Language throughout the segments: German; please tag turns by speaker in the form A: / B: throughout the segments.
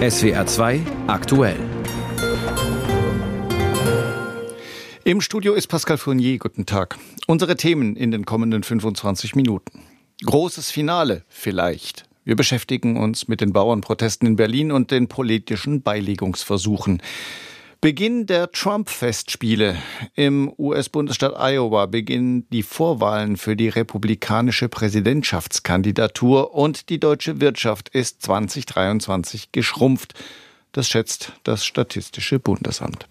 A: SWR 2 aktuell. Im Studio ist Pascal Fournier. Guten Tag. Unsere Themen in den kommenden 25 Minuten. Großes Finale vielleicht. Wir beschäftigen uns mit den Bauernprotesten in Berlin und den politischen Beilegungsversuchen. Beginn der Trump-Festspiele. Im US-Bundesstaat Iowa beginnen die Vorwahlen für die republikanische Präsidentschaftskandidatur und die deutsche Wirtschaft ist 2023 geschrumpft. Das schätzt das Statistische Bundesamt.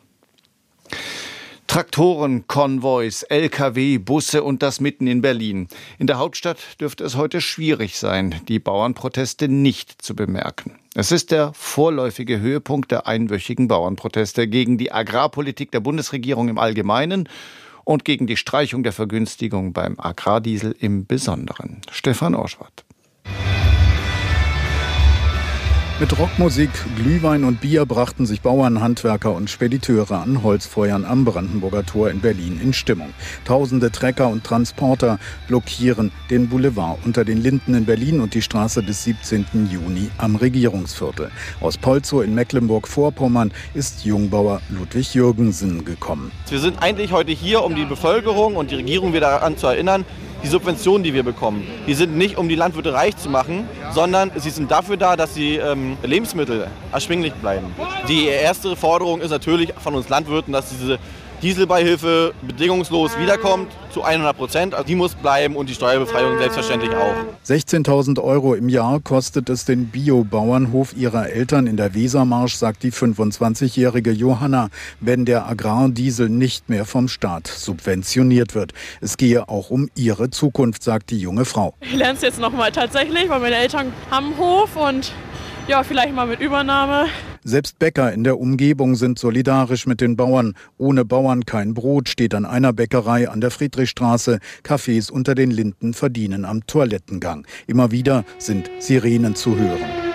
A: Traktoren, Konvois, Lkw, Busse und das mitten in Berlin. In der Hauptstadt dürfte es heute schwierig sein, die Bauernproteste nicht zu bemerken. Es ist der vorläufige Höhepunkt der einwöchigen Bauernproteste gegen die Agrarpolitik der Bundesregierung im Allgemeinen und gegen die Streichung der Vergünstigung beim Agrardiesel im Besonderen. Stefan Orschwart.
B: Mit Rockmusik, Glühwein und Bier brachten sich Bauern, Handwerker und Spediteure an Holzfeuern am Brandenburger Tor in Berlin in Stimmung. Tausende Trecker und Transporter blockieren den Boulevard unter den Linden in Berlin und die Straße des 17. Juni am Regierungsviertel. Aus Polzow in Mecklenburg-Vorpommern ist Jungbauer Ludwig Jürgensen gekommen.
C: Wir sind eigentlich heute hier, um die Bevölkerung und die Regierung wieder daran zu erinnern, die Subventionen, die wir bekommen, die sind nicht, um die Landwirte reich zu machen, sondern sie sind dafür da, dass die ähm, Lebensmittel erschwinglich bleiben. Die erste Forderung ist natürlich von uns Landwirten, dass diese Dieselbeihilfe bedingungslos wiederkommt zu 100 Prozent. Also die muss bleiben und die Steuerbefreiung selbstverständlich auch.
B: 16.000 Euro im Jahr kostet es den Biobauernhof ihrer Eltern in der Wesermarsch, sagt die 25-jährige Johanna, wenn der Agrardiesel nicht mehr vom Staat subventioniert wird. Es gehe auch um ihre Zukunft, sagt die junge Frau.
D: Ich lerne es jetzt nochmal tatsächlich, weil meine Eltern haben einen Hof und ja, vielleicht mal mit Übernahme.
B: Selbst Bäcker in der Umgebung sind solidarisch mit den Bauern. Ohne Bauern kein Brot steht an einer Bäckerei an der Friedrichstraße. Cafés unter den Linden verdienen am Toilettengang. Immer wieder sind Sirenen zu hören.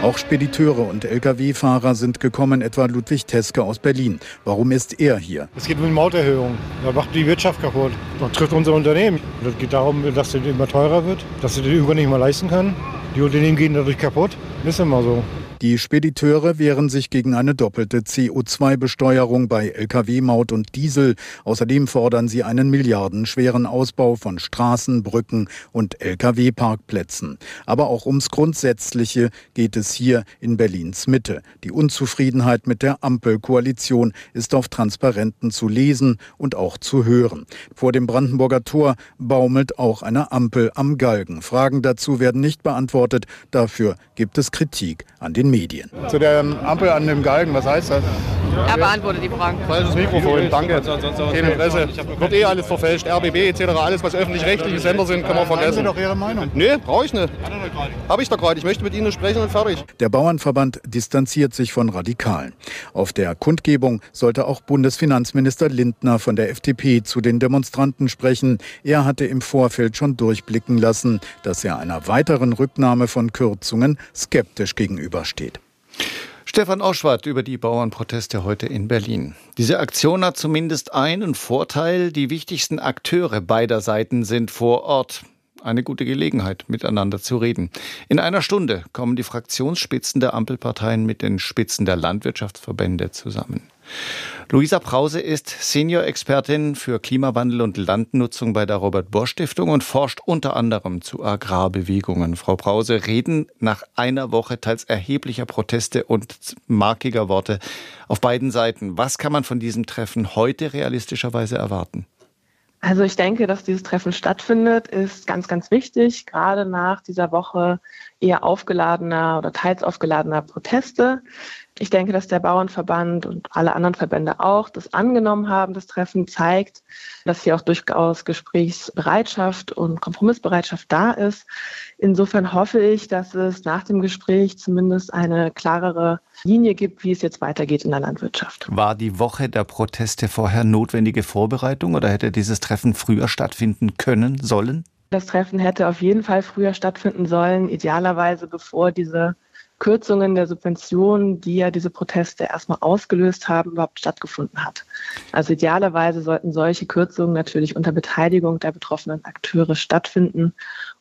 B: Auch Spediteure und Lkw-Fahrer sind gekommen, etwa Ludwig Teske aus Berlin. Warum ist er hier?
E: Es geht um die Mauterhöhung. Da macht die Wirtschaft kaputt. Das trifft unser Unternehmen. Das geht darum, dass es immer teurer wird, dass sie den irgendwann nicht mehr leisten kann. Die Unternehmen gehen dadurch kaputt. Das ist immer so.
B: Die Spediteure wehren sich gegen eine doppelte CO2-Besteuerung bei Lkw-Maut und Diesel. Außerdem fordern sie einen milliardenschweren Ausbau von Straßen, Brücken und Lkw-Parkplätzen. Aber auch ums Grundsätzliche geht es hier in Berlins Mitte. Die Unzufriedenheit mit der Ampelkoalition ist auf Transparenten zu lesen und auch zu hören. Vor dem Brandenburger Tor baumelt auch eine Ampel am Galgen. Fragen dazu werden nicht beantwortet. Dafür gibt es Kritik an den Medien.
E: Zu der Ampel an dem Galgen, was heißt das?
F: Er beantwortet die Fragen.
E: Falsches Mikrofon, danke. Keine Interesse. Wird eh alles verfälscht. RBB etc., alles, was öffentlich-rechtliche Sender sind, kann man vergessen.
G: Haben Sie doch Ihre Meinung?
E: Nee, brauche ich nicht. Habe ich doch gerade. Ich möchte mit Ihnen sprechen und fertig.
B: Der Bauernverband distanziert sich von Radikalen. Auf der Kundgebung sollte auch Bundesfinanzminister Lindner von der FDP zu den Demonstranten sprechen. Er hatte im Vorfeld schon durchblicken lassen, dass er einer weiteren Rücknahme von Kürzungen skeptisch gegenübersteht.
A: Stefan Oschwart über die Bauernproteste heute in Berlin. Diese Aktion hat zumindest einen Vorteil. Die wichtigsten Akteure beider Seiten sind vor Ort. Eine gute Gelegenheit, miteinander zu reden. In einer Stunde kommen die Fraktionsspitzen der Ampelparteien mit den Spitzen der Landwirtschaftsverbände zusammen. Luisa Brause ist Senior-Expertin für Klimawandel und Landnutzung bei der Robert Bosch Stiftung und forscht unter anderem zu Agrarbewegungen. Frau Brause, reden nach einer Woche teils erheblicher Proteste und markiger Worte auf beiden Seiten. Was kann man von diesem Treffen heute realistischerweise erwarten?
H: Also ich denke, dass dieses Treffen stattfindet, ist ganz, ganz wichtig, gerade nach dieser Woche eher aufgeladener oder teils aufgeladener Proteste. Ich denke, dass der Bauernverband und alle anderen Verbände auch das angenommen haben. Das Treffen zeigt, dass hier auch durchaus Gesprächsbereitschaft und Kompromissbereitschaft da ist. Insofern hoffe ich, dass es nach dem Gespräch zumindest eine klarere Linie gibt, wie es jetzt weitergeht in der Landwirtschaft.
A: War die Woche der Proteste vorher notwendige Vorbereitung oder hätte dieses Treffen früher stattfinden können, sollen?
H: Das Treffen hätte auf jeden Fall früher stattfinden sollen, idealerweise bevor diese Kürzungen der Subventionen, die ja diese Proteste erstmal ausgelöst haben, überhaupt stattgefunden hat. Also idealerweise sollten solche Kürzungen natürlich unter Beteiligung der betroffenen Akteure stattfinden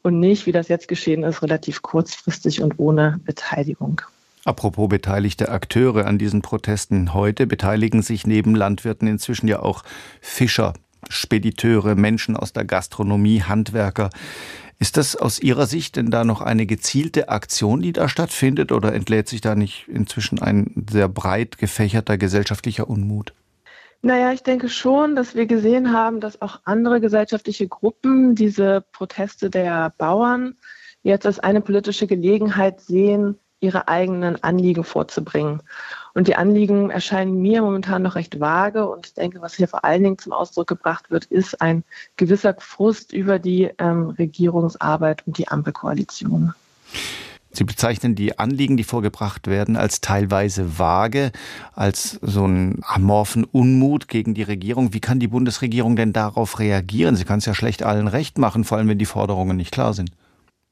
H: und nicht, wie das jetzt geschehen ist, relativ kurzfristig und ohne Beteiligung.
A: Apropos beteiligte Akteure an diesen Protesten. Heute beteiligen sich neben Landwirten inzwischen ja auch Fischer, Spediteure, Menschen aus der Gastronomie, Handwerker. Ist das aus Ihrer Sicht denn da noch eine gezielte Aktion, die da stattfindet, oder entlädt sich da nicht inzwischen ein sehr breit gefächerter gesellschaftlicher Unmut?
H: Naja, ich denke schon, dass wir gesehen haben, dass auch andere gesellschaftliche Gruppen diese Proteste der Bauern jetzt als eine politische Gelegenheit sehen, ihre eigenen Anliegen vorzubringen. Und die Anliegen erscheinen mir momentan noch recht vage. Und ich denke, was hier vor allen Dingen zum Ausdruck gebracht wird, ist ein gewisser Frust über die ähm, Regierungsarbeit und die Ampelkoalition.
A: Sie bezeichnen die Anliegen, die vorgebracht werden, als teilweise vage, als so einen amorphen Unmut gegen die Regierung. Wie kann die Bundesregierung denn darauf reagieren? Sie kann es ja schlecht allen recht machen, vor allem wenn die Forderungen nicht klar sind.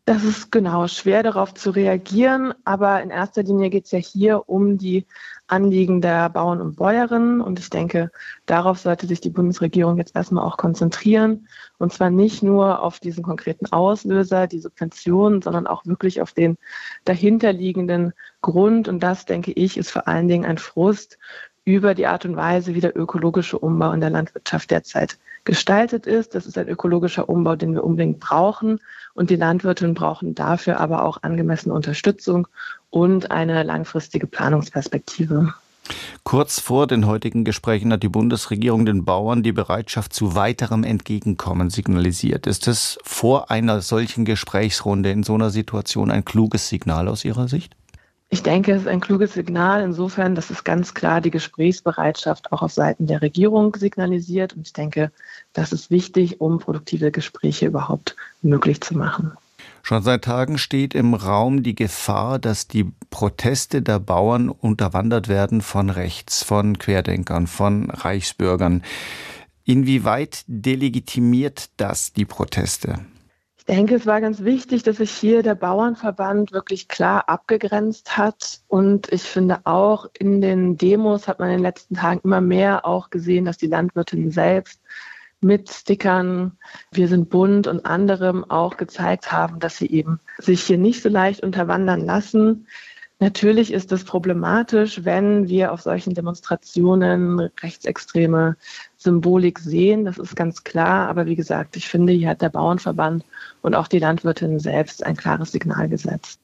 H: Das ist genau schwer darauf zu reagieren, aber in erster Linie geht es ja hier um die Anliegen der Bauern und Bäuerinnen. Und ich denke, darauf sollte sich die Bundesregierung jetzt erstmal auch konzentrieren. Und zwar nicht nur auf diesen konkreten Auslöser, die Subventionen, sondern auch wirklich auf den dahinterliegenden Grund. Und das, denke ich, ist vor allen Dingen ein Frust über die Art und Weise, wie der ökologische Umbau in der Landwirtschaft derzeit gestaltet ist. Das ist ein ökologischer Umbau, den wir unbedingt brauchen. Und die Landwirtinnen brauchen dafür aber auch angemessene Unterstützung und eine langfristige Planungsperspektive.
A: Kurz vor den heutigen Gesprächen hat die Bundesregierung den Bauern die Bereitschaft zu weiterem Entgegenkommen signalisiert. Ist es vor einer solchen Gesprächsrunde in so einer Situation ein kluges Signal aus Ihrer Sicht?
H: Ich denke, es ist ein kluges Signal insofern, dass es ganz klar die Gesprächsbereitschaft auch auf Seiten der Regierung signalisiert. Und ich denke, das ist wichtig, um produktive Gespräche überhaupt möglich zu machen.
A: Schon seit Tagen steht im Raum die Gefahr, dass die Proteste der Bauern unterwandert werden von rechts, von Querdenkern, von Reichsbürgern. Inwieweit delegitimiert das die Proteste?
H: Ich denke, es war ganz wichtig, dass sich hier der Bauernverband wirklich klar abgegrenzt hat. Und ich finde auch in den Demos hat man in den letzten Tagen immer mehr auch gesehen, dass die Landwirtinnen selbst mit Stickern, wir sind bunt und anderem auch gezeigt haben, dass sie eben sich hier nicht so leicht unterwandern lassen. Natürlich ist es problematisch, wenn wir auf solchen Demonstrationen rechtsextreme Symbolik sehen. Das ist ganz klar. Aber wie gesagt, ich finde, hier hat der Bauernverband und auch die Landwirtinnen selbst ein klares Signal gesetzt.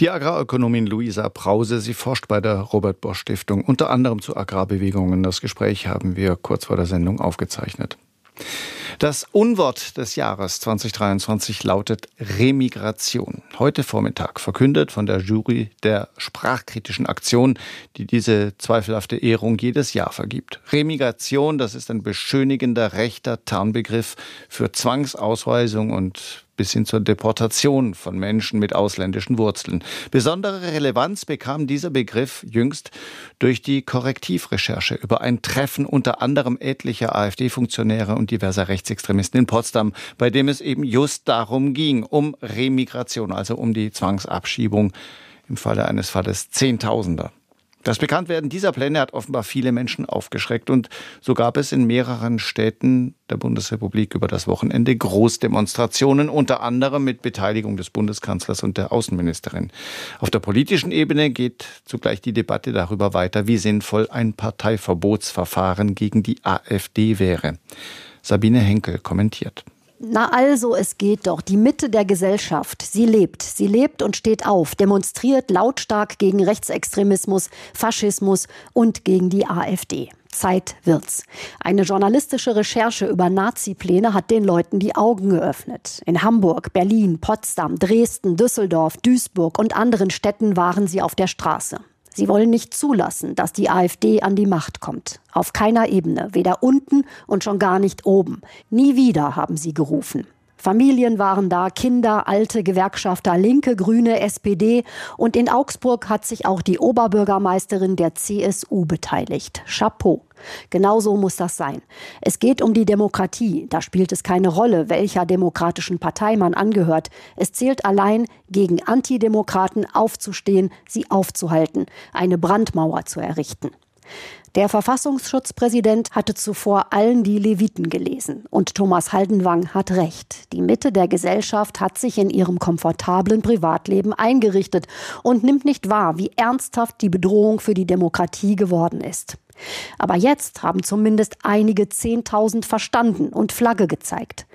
A: Die Agrarökonomin Luisa Brause, sie forscht bei der Robert Bosch Stiftung unter anderem zu Agrarbewegungen. Das Gespräch haben wir kurz vor der Sendung aufgezeichnet. Das Unwort des Jahres 2023 lautet Remigration. Heute Vormittag verkündet von der Jury der sprachkritischen Aktion, die diese zweifelhafte Ehrung jedes Jahr vergibt. Remigration, das ist ein beschönigender rechter Tarnbegriff für Zwangsausweisung und bis hin zur Deportation von Menschen mit ausländischen Wurzeln. Besondere Relevanz bekam dieser Begriff jüngst durch die Korrektivrecherche über ein Treffen unter anderem etlicher AfD-Funktionäre und diverser Rechtsextremisten in Potsdam, bei dem es eben just darum ging, um Remigration, also um die Zwangsabschiebung im Falle eines Falles Zehntausender. Das Bekanntwerden dieser Pläne hat offenbar viele Menschen aufgeschreckt und so gab es in mehreren Städten der Bundesrepublik über das Wochenende Großdemonstrationen, unter anderem mit Beteiligung des Bundeskanzlers und der Außenministerin. Auf der politischen Ebene geht zugleich die Debatte darüber weiter, wie sinnvoll ein Parteiverbotsverfahren gegen die AfD wäre. Sabine Henkel kommentiert.
G: Na also, es geht doch. Die Mitte der Gesellschaft, sie lebt. Sie lebt und steht auf, demonstriert lautstark gegen Rechtsextremismus, Faschismus und gegen die AfD. Zeit wird's. Eine journalistische Recherche über Nazi-Pläne hat den Leuten die Augen geöffnet. In Hamburg, Berlin, Potsdam, Dresden, Düsseldorf, Duisburg und anderen Städten waren sie auf der Straße. Sie wollen nicht zulassen, dass die AfD an die Macht kommt. Auf keiner Ebene, weder unten und schon gar nicht oben. Nie wieder haben sie gerufen. Familien waren da, Kinder, alte Gewerkschafter, Linke, Grüne, SPD und in Augsburg hat sich auch die Oberbürgermeisterin der CSU beteiligt. Chapeau. Genauso muss das sein. Es geht um die Demokratie. Da spielt es keine Rolle, welcher demokratischen Partei man angehört. Es zählt allein, gegen Antidemokraten aufzustehen, sie aufzuhalten, eine Brandmauer zu errichten. Der Verfassungsschutzpräsident hatte zuvor allen die Leviten gelesen. Und Thomas Haldenwang hat recht. Die Mitte der Gesellschaft hat sich in ihrem komfortablen Privatleben eingerichtet und nimmt nicht wahr, wie ernsthaft die Bedrohung für die Demokratie geworden ist. Aber jetzt haben zumindest einige Zehntausend verstanden und Flagge gezeigt.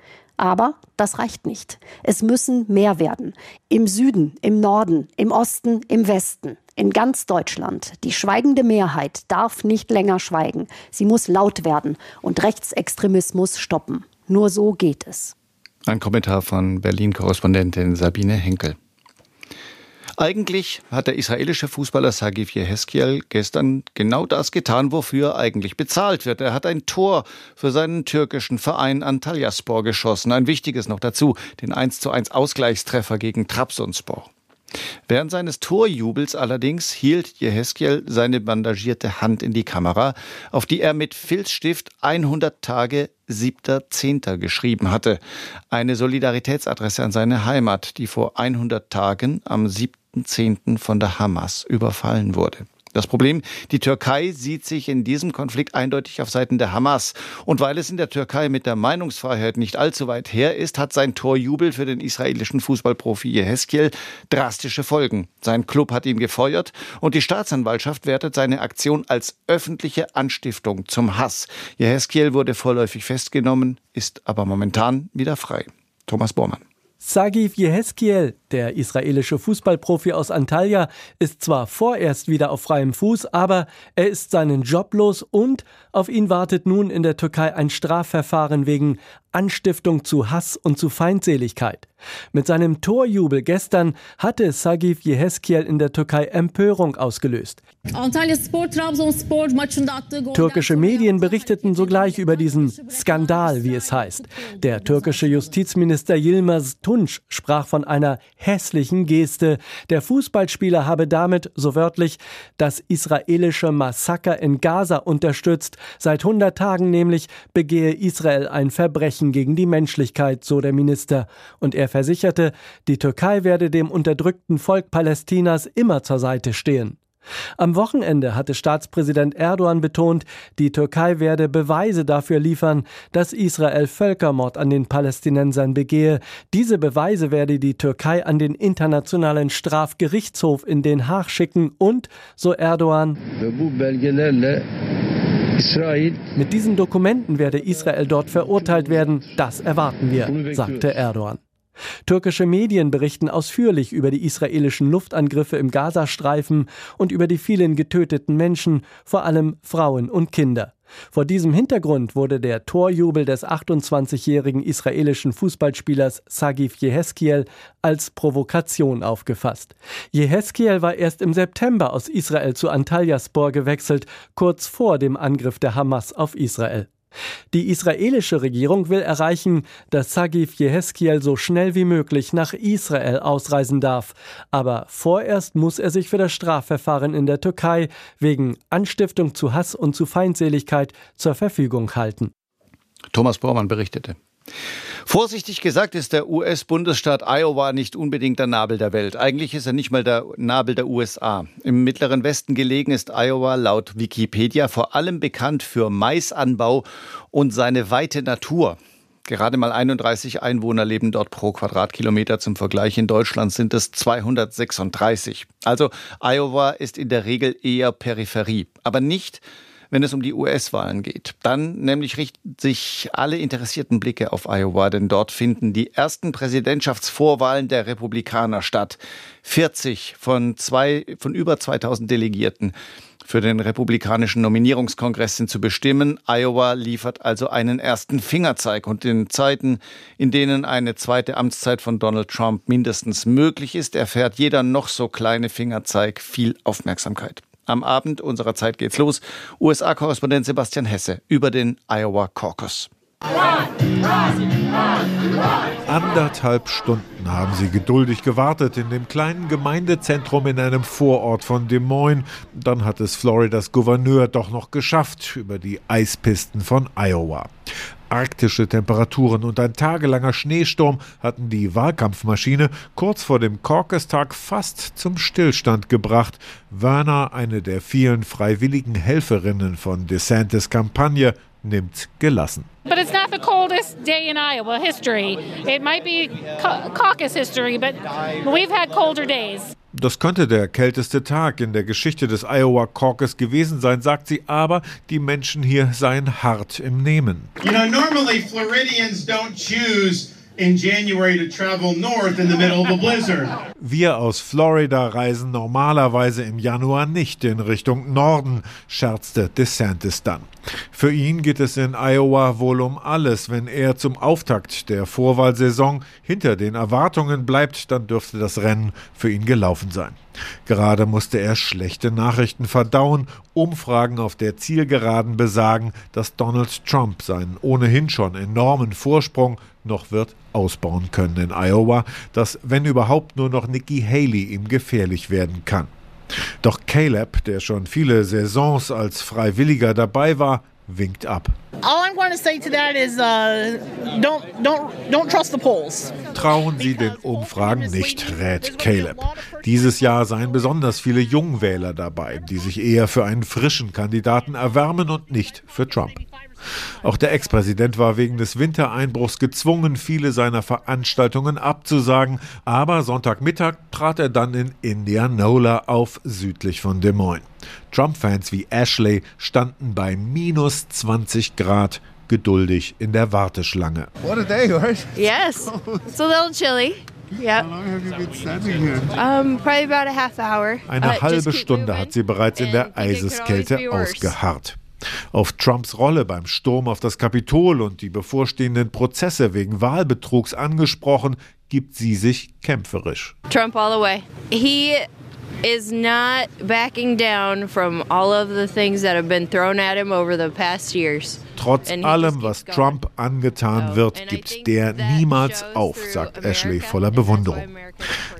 G: Aber das reicht nicht. Es müssen mehr werden. Im Süden, im Norden, im Osten, im Westen, in ganz Deutschland. Die schweigende Mehrheit darf nicht länger schweigen. Sie muss laut werden und Rechtsextremismus stoppen. Nur so geht es.
A: Ein Kommentar von Berlin-Korrespondentin Sabine Henkel. Eigentlich hat der israelische Fußballer Sagif Yeheskiel gestern genau das getan, wofür er eigentlich bezahlt wird. Er hat ein Tor für seinen türkischen Verein Antalyaspor geschossen. Ein wichtiges noch dazu, den 1 zu 1 Ausgleichstreffer gegen Trabzonspor. Während seines Torjubels allerdings hielt Jeheskiel seine bandagierte Hand in die Kamera, auf die er mit Filzstift 100 Tage 7.10. geschrieben hatte. Eine Solidaritätsadresse an seine Heimat, die vor 100 Tagen am 7. 7.10. von der Hamas überfallen wurde. Das Problem, die Türkei sieht sich in diesem Konflikt eindeutig auf Seiten der Hamas. Und weil es in der Türkei mit der Meinungsfreiheit nicht allzu weit her ist, hat sein Torjubel für den israelischen Fußballprofi Jeheskiel drastische Folgen. Sein Club hat ihn gefeuert und die Staatsanwaltschaft wertet seine Aktion als öffentliche Anstiftung zum Hass. Jeheskiel wurde vorläufig festgenommen, ist aber momentan wieder frei. Thomas Bormann.
I: Sagif Jeheskiel, der israelische Fußballprofi aus Antalya, ist zwar vorerst wieder auf freiem Fuß, aber er ist seinen Job los und auf ihn wartet nun in der Türkei ein Strafverfahren wegen Anstiftung zu Hass und zu Feindseligkeit. Mit seinem Torjubel gestern hatte Sagif Yeheskiel in der Türkei Empörung ausgelöst. Türkische Medien berichteten sogleich über diesen Skandal, wie es heißt. Der türkische Justizminister Yilmaz Tunç sprach von einer hässlichen Geste. Der Fußballspieler habe damit, so wörtlich, das israelische Massaker in Gaza unterstützt. Seit 100 Tagen nämlich begehe Israel ein Verbrechen gegen die Menschlichkeit, so der Minister. Und er versicherte, die Türkei werde dem unterdrückten Volk Palästinas immer zur Seite stehen. Am Wochenende hatte Staatspräsident Erdogan betont, die Türkei werde Beweise dafür liefern, dass Israel Völkermord an den Palästinensern begehe. Diese Beweise werde die Türkei an den Internationalen Strafgerichtshof in Den Haag schicken und, so Erdogan, mit diesen Dokumenten werde Israel dort verurteilt werden. Das erwarten wir, sagte Erdogan. Türkische Medien berichten ausführlich über die israelischen Luftangriffe im Gazastreifen und über die vielen getöteten Menschen, vor allem Frauen und Kinder. Vor diesem Hintergrund wurde der Torjubel des 28-jährigen israelischen Fußballspielers Sagif Jeheskiel als Provokation aufgefasst. Jeheskiel war erst im September aus Israel zu Antalyaspor gewechselt, kurz vor dem Angriff der Hamas auf Israel. Die israelische Regierung will erreichen, dass Sagif Jeheskiel so schnell wie möglich nach Israel ausreisen darf. Aber vorerst muss er sich für das Strafverfahren in der Türkei wegen Anstiftung zu Hass und zu Feindseligkeit zur Verfügung halten.
A: Thomas Bormann berichtete. Vorsichtig gesagt ist der US-Bundesstaat Iowa nicht unbedingt der Nabel der Welt. Eigentlich ist er nicht mal der Nabel der USA. Im mittleren Westen gelegen ist Iowa laut Wikipedia vor allem bekannt für Maisanbau und seine weite Natur. Gerade mal 31 Einwohner leben dort pro Quadratkilometer. Zum Vergleich in Deutschland sind es 236. Also Iowa ist in der Regel eher Peripherie, aber nicht wenn es um die US-Wahlen geht. Dann nämlich richten sich alle interessierten Blicke auf Iowa, denn dort finden die ersten Präsidentschaftsvorwahlen der Republikaner statt. 40 von zwei, von über 2000 Delegierten für den republikanischen Nominierungskongress sind zu bestimmen. Iowa liefert also einen ersten Fingerzeig. Und in Zeiten, in denen eine zweite Amtszeit von Donald Trump mindestens möglich ist, erfährt jeder noch so kleine Fingerzeig viel Aufmerksamkeit. Am Abend unserer Zeit geht's los. USA-Korrespondent Sebastian Hesse über den Iowa Caucus.
J: Anderthalb Stunden haben sie geduldig gewartet in dem kleinen Gemeindezentrum in einem Vorort von Des Moines. Dann hat es Floridas Gouverneur doch noch geschafft über die Eispisten von Iowa. Arktische Temperaturen und ein tagelanger Schneesturm hatten die Wahlkampfmaschine kurz vor dem Caucus-Tag fast zum Stillstand gebracht. Werner, eine der vielen freiwilligen Helferinnen von DeSantis Kampagne, nimmt gelassen.
K: But it's not the coldest day in Iowa history. It might be caucus history, but we've had colder days.
J: Das könnte der kälteste Tag in der Geschichte des Iowa Caucus gewesen sein, sagt sie, aber die Menschen hier seien hart im Nehmen.
L: You know, normally Floridians don't choose in January to travel north in the middle of a blizzard.
J: Wir aus Florida reisen normalerweise im Januar nicht in Richtung Norden, scherzte DeSantis dann. Für ihn geht es in Iowa wohl um alles. Wenn er zum Auftakt der Vorwahlsaison hinter den Erwartungen bleibt, dann dürfte das Rennen für ihn gelaufen sein. Gerade musste er schlechte Nachrichten verdauen. Umfragen auf der Zielgeraden besagen, dass Donald Trump seinen ohnehin schon enormen Vorsprung noch wird ausbauen können in Iowa, dass wenn überhaupt nur noch Nikki Haley ihm gefährlich werden kann. Doch Caleb, der schon viele Saisons als Freiwilliger dabei war, winkt ab.
M: Is uh, don't, don't, don't.
J: Trauen Sie den Umfragen nicht, rät Caleb. Dieses Jahr seien besonders viele Jungwähler dabei, die sich eher für einen frischen Kandidaten erwärmen und nicht für Trump. Auch der Ex-Präsident war wegen des Wintereinbruchs gezwungen, viele seiner Veranstaltungen abzusagen, aber Sonntagmittag trat er dann in Indianola auf, südlich von Des Moines. Trump-Fans wie Ashley standen bei minus 20 Grad geduldig in der Warteschlange.
N: What a day, right?
F: Yes, it's a little chilly. Yep. Um, probably about a half hour.
J: Eine
F: Uh,
J: halbe Stunde hat sie bereits in der Eiseskälte ausgeharrt. Auf Trumps Rolle beim Sturm auf das Kapitol und die bevorstehenden Prozesse wegen Wahlbetrugs angesprochen, gibt sie sich kämpferisch.
F: Trump all the way. He is not backing down from all of the things that have been thrown at him over the past years.
J: Trotz allem, was. Trump angetan wird, gibt der niemals auf, sagt Ashley voller Bewunderung.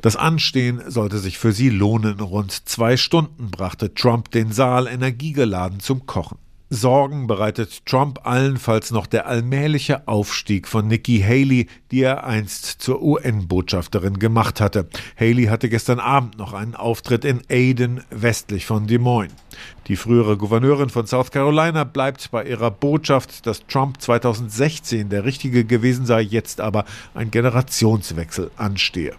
J: Das Anstehen sollte sich für sie lohnen. Rund zwei Stunden brachte Trump den Saal energiegeladen zum Kochen. Sorgen bereitet Trump allenfalls noch der allmähliche Aufstieg von Nikki Haley, die er einst zur UN-Botschafterin gemacht hatte. Haley hatte gestern Abend noch einen Auftritt in Aden, westlich von Des Moines. Die frühere Gouverneurin von South Carolina bleibt bei ihrer Botschaft, dass Trump 2016 der richtige gewesen sei, jetzt aber ein Generationswechsel anstehe.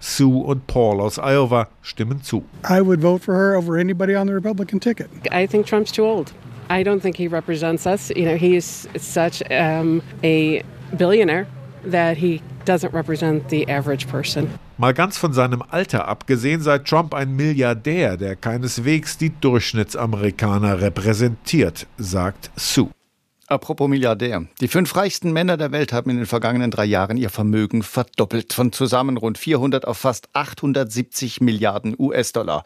J: Sue und Paul aus Iowa stimmen zu.
O: I would vote for her over anybody on the Republican ticket.
P: I think Trump's too old. I don't think he represents us. You know, he is such um, a billionaire that he doesn't represent the average person.
J: Mal ganz von seinem Alter abgesehen sei Trump ein Milliardär, der keineswegs die Durchschnittsamerikaner repräsentiert, sagt Sue.
A: Apropos Milliardär. Die fünf reichsten Männer der Welt haben in den vergangenen drei Jahren ihr Vermögen verdoppelt. Von zusammen rund 400 auf fast 870 Milliarden US-Dollar.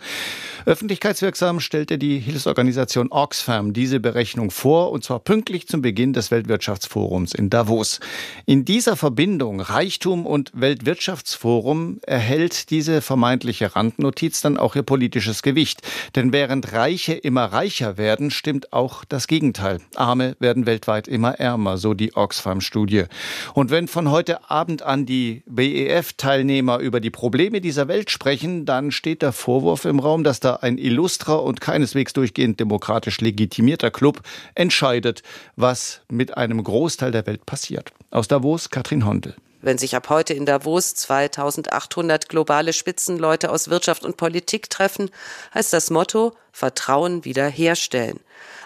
A: Öffentlichkeitswirksam stellte die Hilfsorganisation Oxfam diese Berechnung vor, und zwar pünktlich zum Beginn des Weltwirtschaftsforums in Davos. In dieser Verbindung Reichtum und Weltwirtschaftsforum erhält diese vermeintliche Randnotiz dann auch ihr politisches Gewicht. Denn während Reiche immer reicher werden, stimmt auch das Gegenteil. Arme werden weltweit immer ärmer, so die Oxfam-Studie. Und wenn von heute Abend an die BEF-Teilnehmer über die Probleme dieser Welt sprechen, dann steht der Vorwurf im Raum, dass da ein illustrer und keineswegs durchgehend demokratisch legitimierter Club entscheidet, was mit einem Großteil der Welt passiert. Aus Davos, Katrin Hondel.
Q: Wenn sich ab heute in Davos 2800 globale Spitzenleute aus Wirtschaft und Politik treffen, heißt das Motto Vertrauen wiederherstellen.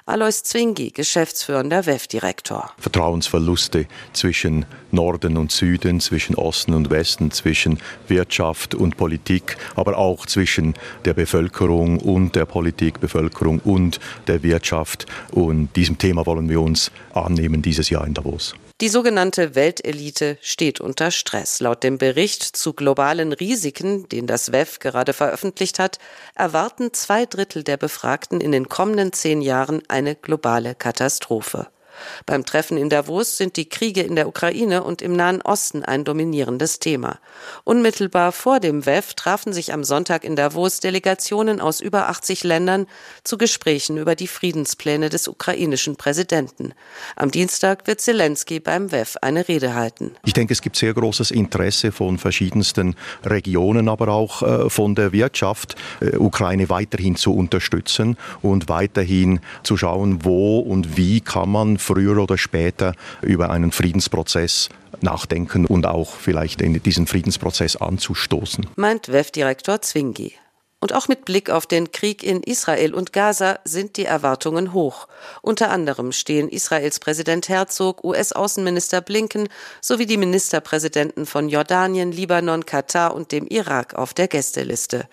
Q: Alois Zwingi, geschäftsführender WEF-Direktor.
R: Vertrauensverluste zwischen Norden und Süden, zwischen Osten und Westen, zwischen Wirtschaft und Politik, aber auch zwischen der Bevölkerung und der Politik, Bevölkerung und der Wirtschaft. Und diesem Thema wollen wir uns annehmen dieses Jahr in Davos.
Q: Die sogenannte Weltelite steht unter Stress. Laut dem Bericht zu globalen Risiken, den das WEF gerade veröffentlicht hat, erwarten zwei Drittel der Befragten in den kommenden zehn Jahren eine globale Katastrophe. Beim Treffen in Davos sind die Kriege in der Ukraine und im Nahen Osten ein dominierendes Thema. Unmittelbar vor dem WEF trafen sich am Sonntag in Davos Delegationen aus über 80 Ländern zu Gesprächen über die Friedenspläne des ukrainischen Präsidenten. Am Dienstag wird Zelensky beim WEF eine Rede halten.
R: Ich denke, es gibt sehr großes Interesse von verschiedensten Regionen, aber auch äh, von der Wirtschaft, äh, Ukraine weiterhin zu unterstützen und weiterhin zu schauen, wo und wie kann man früher oder später über einen Friedensprozess nachdenken und auch vielleicht in diesen Friedensprozess anzustoßen.
Q: Meint WEF-Direktor Zwingi. Und auch mit Blick auf den Krieg in Israel und Gaza sind die Erwartungen hoch. Unter anderem stehen Israels Präsident Herzog, US-Außenminister Blinken sowie die Ministerpräsidenten von Jordanien, Libanon, Katar und dem Irak auf der Gästeliste.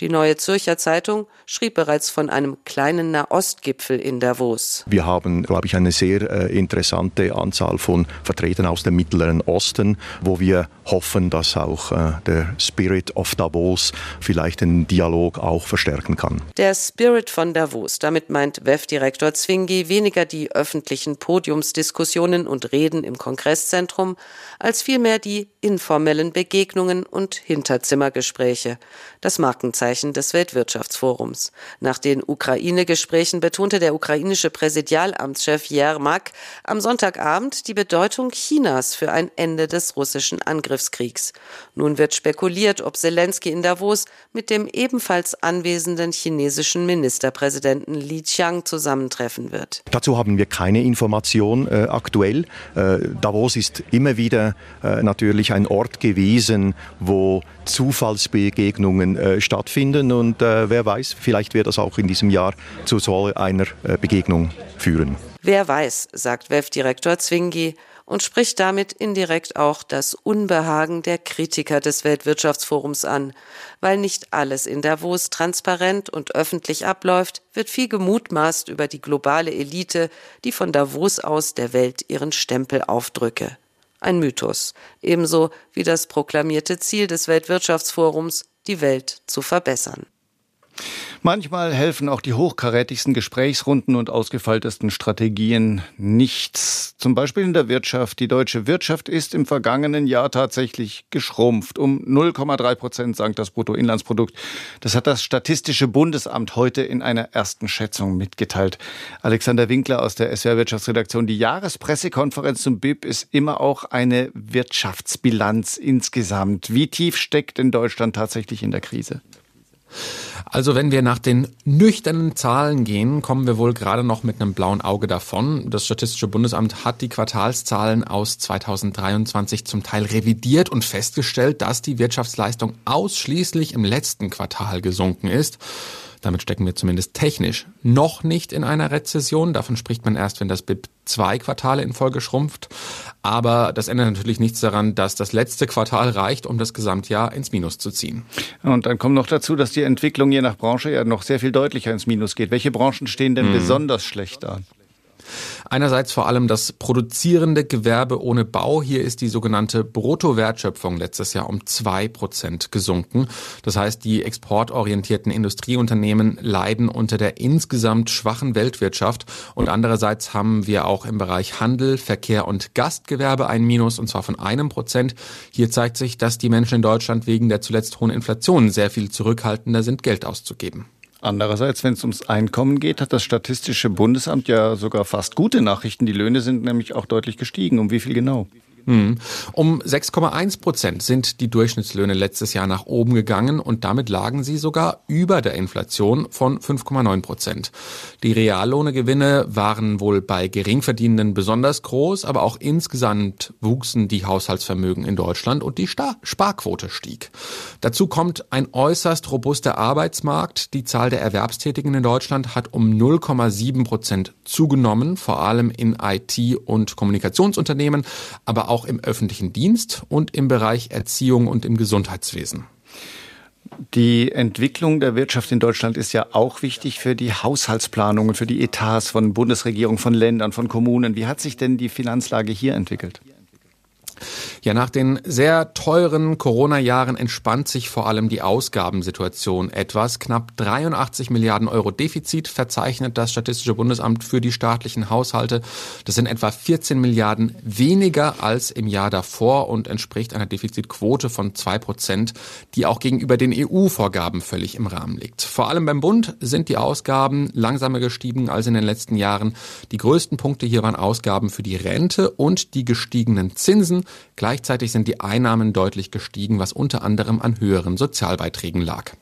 Q: Die Neue Zürcher Zeitung schrieb bereits von einem kleinen Nahostgipfel in Davos.
R: Wir haben, glaube ich, eine sehr äh, interessante Anzahl von Vertretern aus dem Mittleren Osten, wo wir hoffen, dass auch äh, der Spirit of Davos vielleicht den Dialog Dialog auch verstärken kann.
Q: Der Spirit von Davos, damit meint WEF-Direktor Zwingi weniger die öffentlichen Podiumsdiskussionen und Reden im Kongresszentrum, als vielmehr die informellen Begegnungen und Hinterzimmergespräche, das Markenzeichen des Weltwirtschaftsforums. Nach den Ukraine-Gesprächen betonte der ukrainische Präsidialamtschef Jermak am Sonntagabend die Bedeutung Chinas für ein Ende des russischen Angriffskriegs. Nun wird spekuliert, ob Zelensky in Davos mit dem ebenfalls ebenfalls anwesenden chinesischen Ministerpräsidenten Li Qiang zusammentreffen wird.
R: Dazu haben wir keine Information äh, aktuell. Äh, Davos ist immer wieder äh, natürlich ein Ort gewesen, wo Zufallsbegegnungen äh, stattfinden und äh, wer weiß, vielleicht wird das auch in diesem Jahr zu so einer äh, Begegnung führen.
Q: Wer weiß, sagt WEF-Direktor Zwingi und spricht damit indirekt auch das Unbehagen der Kritiker des Weltwirtschaftsforums an. Weil nicht alles in Davos transparent und öffentlich abläuft, wird viel gemutmaßt über die globale Elite, die von Davos aus der Welt ihren Stempel aufdrücke. Ein Mythos, ebenso wie das proklamierte Ziel des Weltwirtschaftsforums, die Welt zu verbessern.
A: Manchmal helfen auch die hochkarätigsten Gesprächsrunden und ausgefeiltesten Strategien nichts. Zum Beispiel in der Wirtschaft. Die deutsche Wirtschaft ist im vergangenen Jahr tatsächlich geschrumpft. Um 0,3 Prozent sank das Bruttoinlandsprodukt. Das hat das Statistische Bundesamt heute in einer ersten Schätzung mitgeteilt. Alexander Winkler aus der SWR Wirtschaftsredaktion. Die Jahrespressekonferenz zum BIP ist immer auch eine Wirtschaftsbilanz insgesamt. Wie tief steckt in Deutschland tatsächlich in der Krise?
N: Also wenn wir nach den nüchternen Zahlen gehen, kommen wir wohl gerade noch mit einem blauen Auge davon. Das Statistische Bundesamt hat die Quartalszahlen aus 2023 zum Teil revidiert und festgestellt, dass die Wirtschaftsleistung ausschließlich im letzten Quartal gesunken ist. Damit stecken wir zumindest technisch noch nicht in einer Rezession. Davon spricht man erst, wenn das BIP zwei Quartale in Folge schrumpft. Aber das ändert natürlich nichts daran, dass das letzte Quartal reicht, um das Gesamtjahr ins Minus zu ziehen.
A: Und dann kommt noch dazu, dass die Entwicklung je nach Branche ja noch sehr viel deutlicher ins Minus geht. Welche Branchen stehen denn hm. besonders schlecht da?
N: Einerseits vor allem das produzierende Gewerbe ohne Bau. Hier ist die sogenannte Bruttowertschöpfung letztes Jahr um zwei Prozent gesunken. Das heißt, die exportorientierten Industrieunternehmen leiden unter der insgesamt schwachen Weltwirtschaft. Und andererseits haben wir auch im Bereich Handel, Verkehr und Gastgewerbe ein Minus, und zwar von einem Prozent. Hier zeigt sich, dass die Menschen in Deutschland wegen der zuletzt hohen Inflation sehr viel zurückhaltender sind, Geld auszugeben.
A: Andererseits, wenn es ums Einkommen geht, hat das Statistische Bundesamt ja sogar fast gute Nachrichten. Die Löhne sind nämlich auch deutlich gestiegen. Um wie viel genau?
N: Hm. Um 6,1 Prozent sind die Durchschnittslöhne letztes Jahr nach oben gegangen und damit lagen sie sogar über der Inflation von 5,9 Prozent. Die Reallohnegewinne waren wohl bei Geringverdienenden besonders groß, aber auch insgesamt wuchsen die Haushaltsvermögen in Deutschland und die Sparquote stieg. Dazu kommt ein äußerst robuster Arbeitsmarkt. Die Zahl der Erwerbstätigen in Deutschland hat um 0,7 Prozent zugenommen, vor allem in IT- und Kommunikationsunternehmen, aber auch im öffentlichen Dienst und im Bereich Erziehung und im Gesundheitswesen.
A: Die Entwicklung der Wirtschaft in Deutschland ist ja auch wichtig für die Haushaltsplanungen, für die Etats von Bundesregierung, von Ländern, von Kommunen. Wie hat sich denn die Finanzlage hier entwickelt?
N: Ja, nach den sehr teuren Corona-Jahren entspannt sich vor allem die Ausgabensituation etwas. Knapp 83 Milliarden Euro Defizit verzeichnet das Statistische Bundesamt für die staatlichen Haushalte. Das sind etwa 14 Milliarden weniger als im Jahr davor und entspricht einer Defizitquote von zwei Prozent, die auch gegenüber den EU-Vorgaben völlig im Rahmen liegt. Vor allem beim Bund sind die Ausgaben langsamer gestiegen als in den letzten Jahren. Die größten Punkte hier waren Ausgaben für die Rente und die gestiegenen Zinsen. Gleichzeitig sind die Einnahmen deutlich gestiegen, was unter anderem an höheren Sozialbeiträgen lag.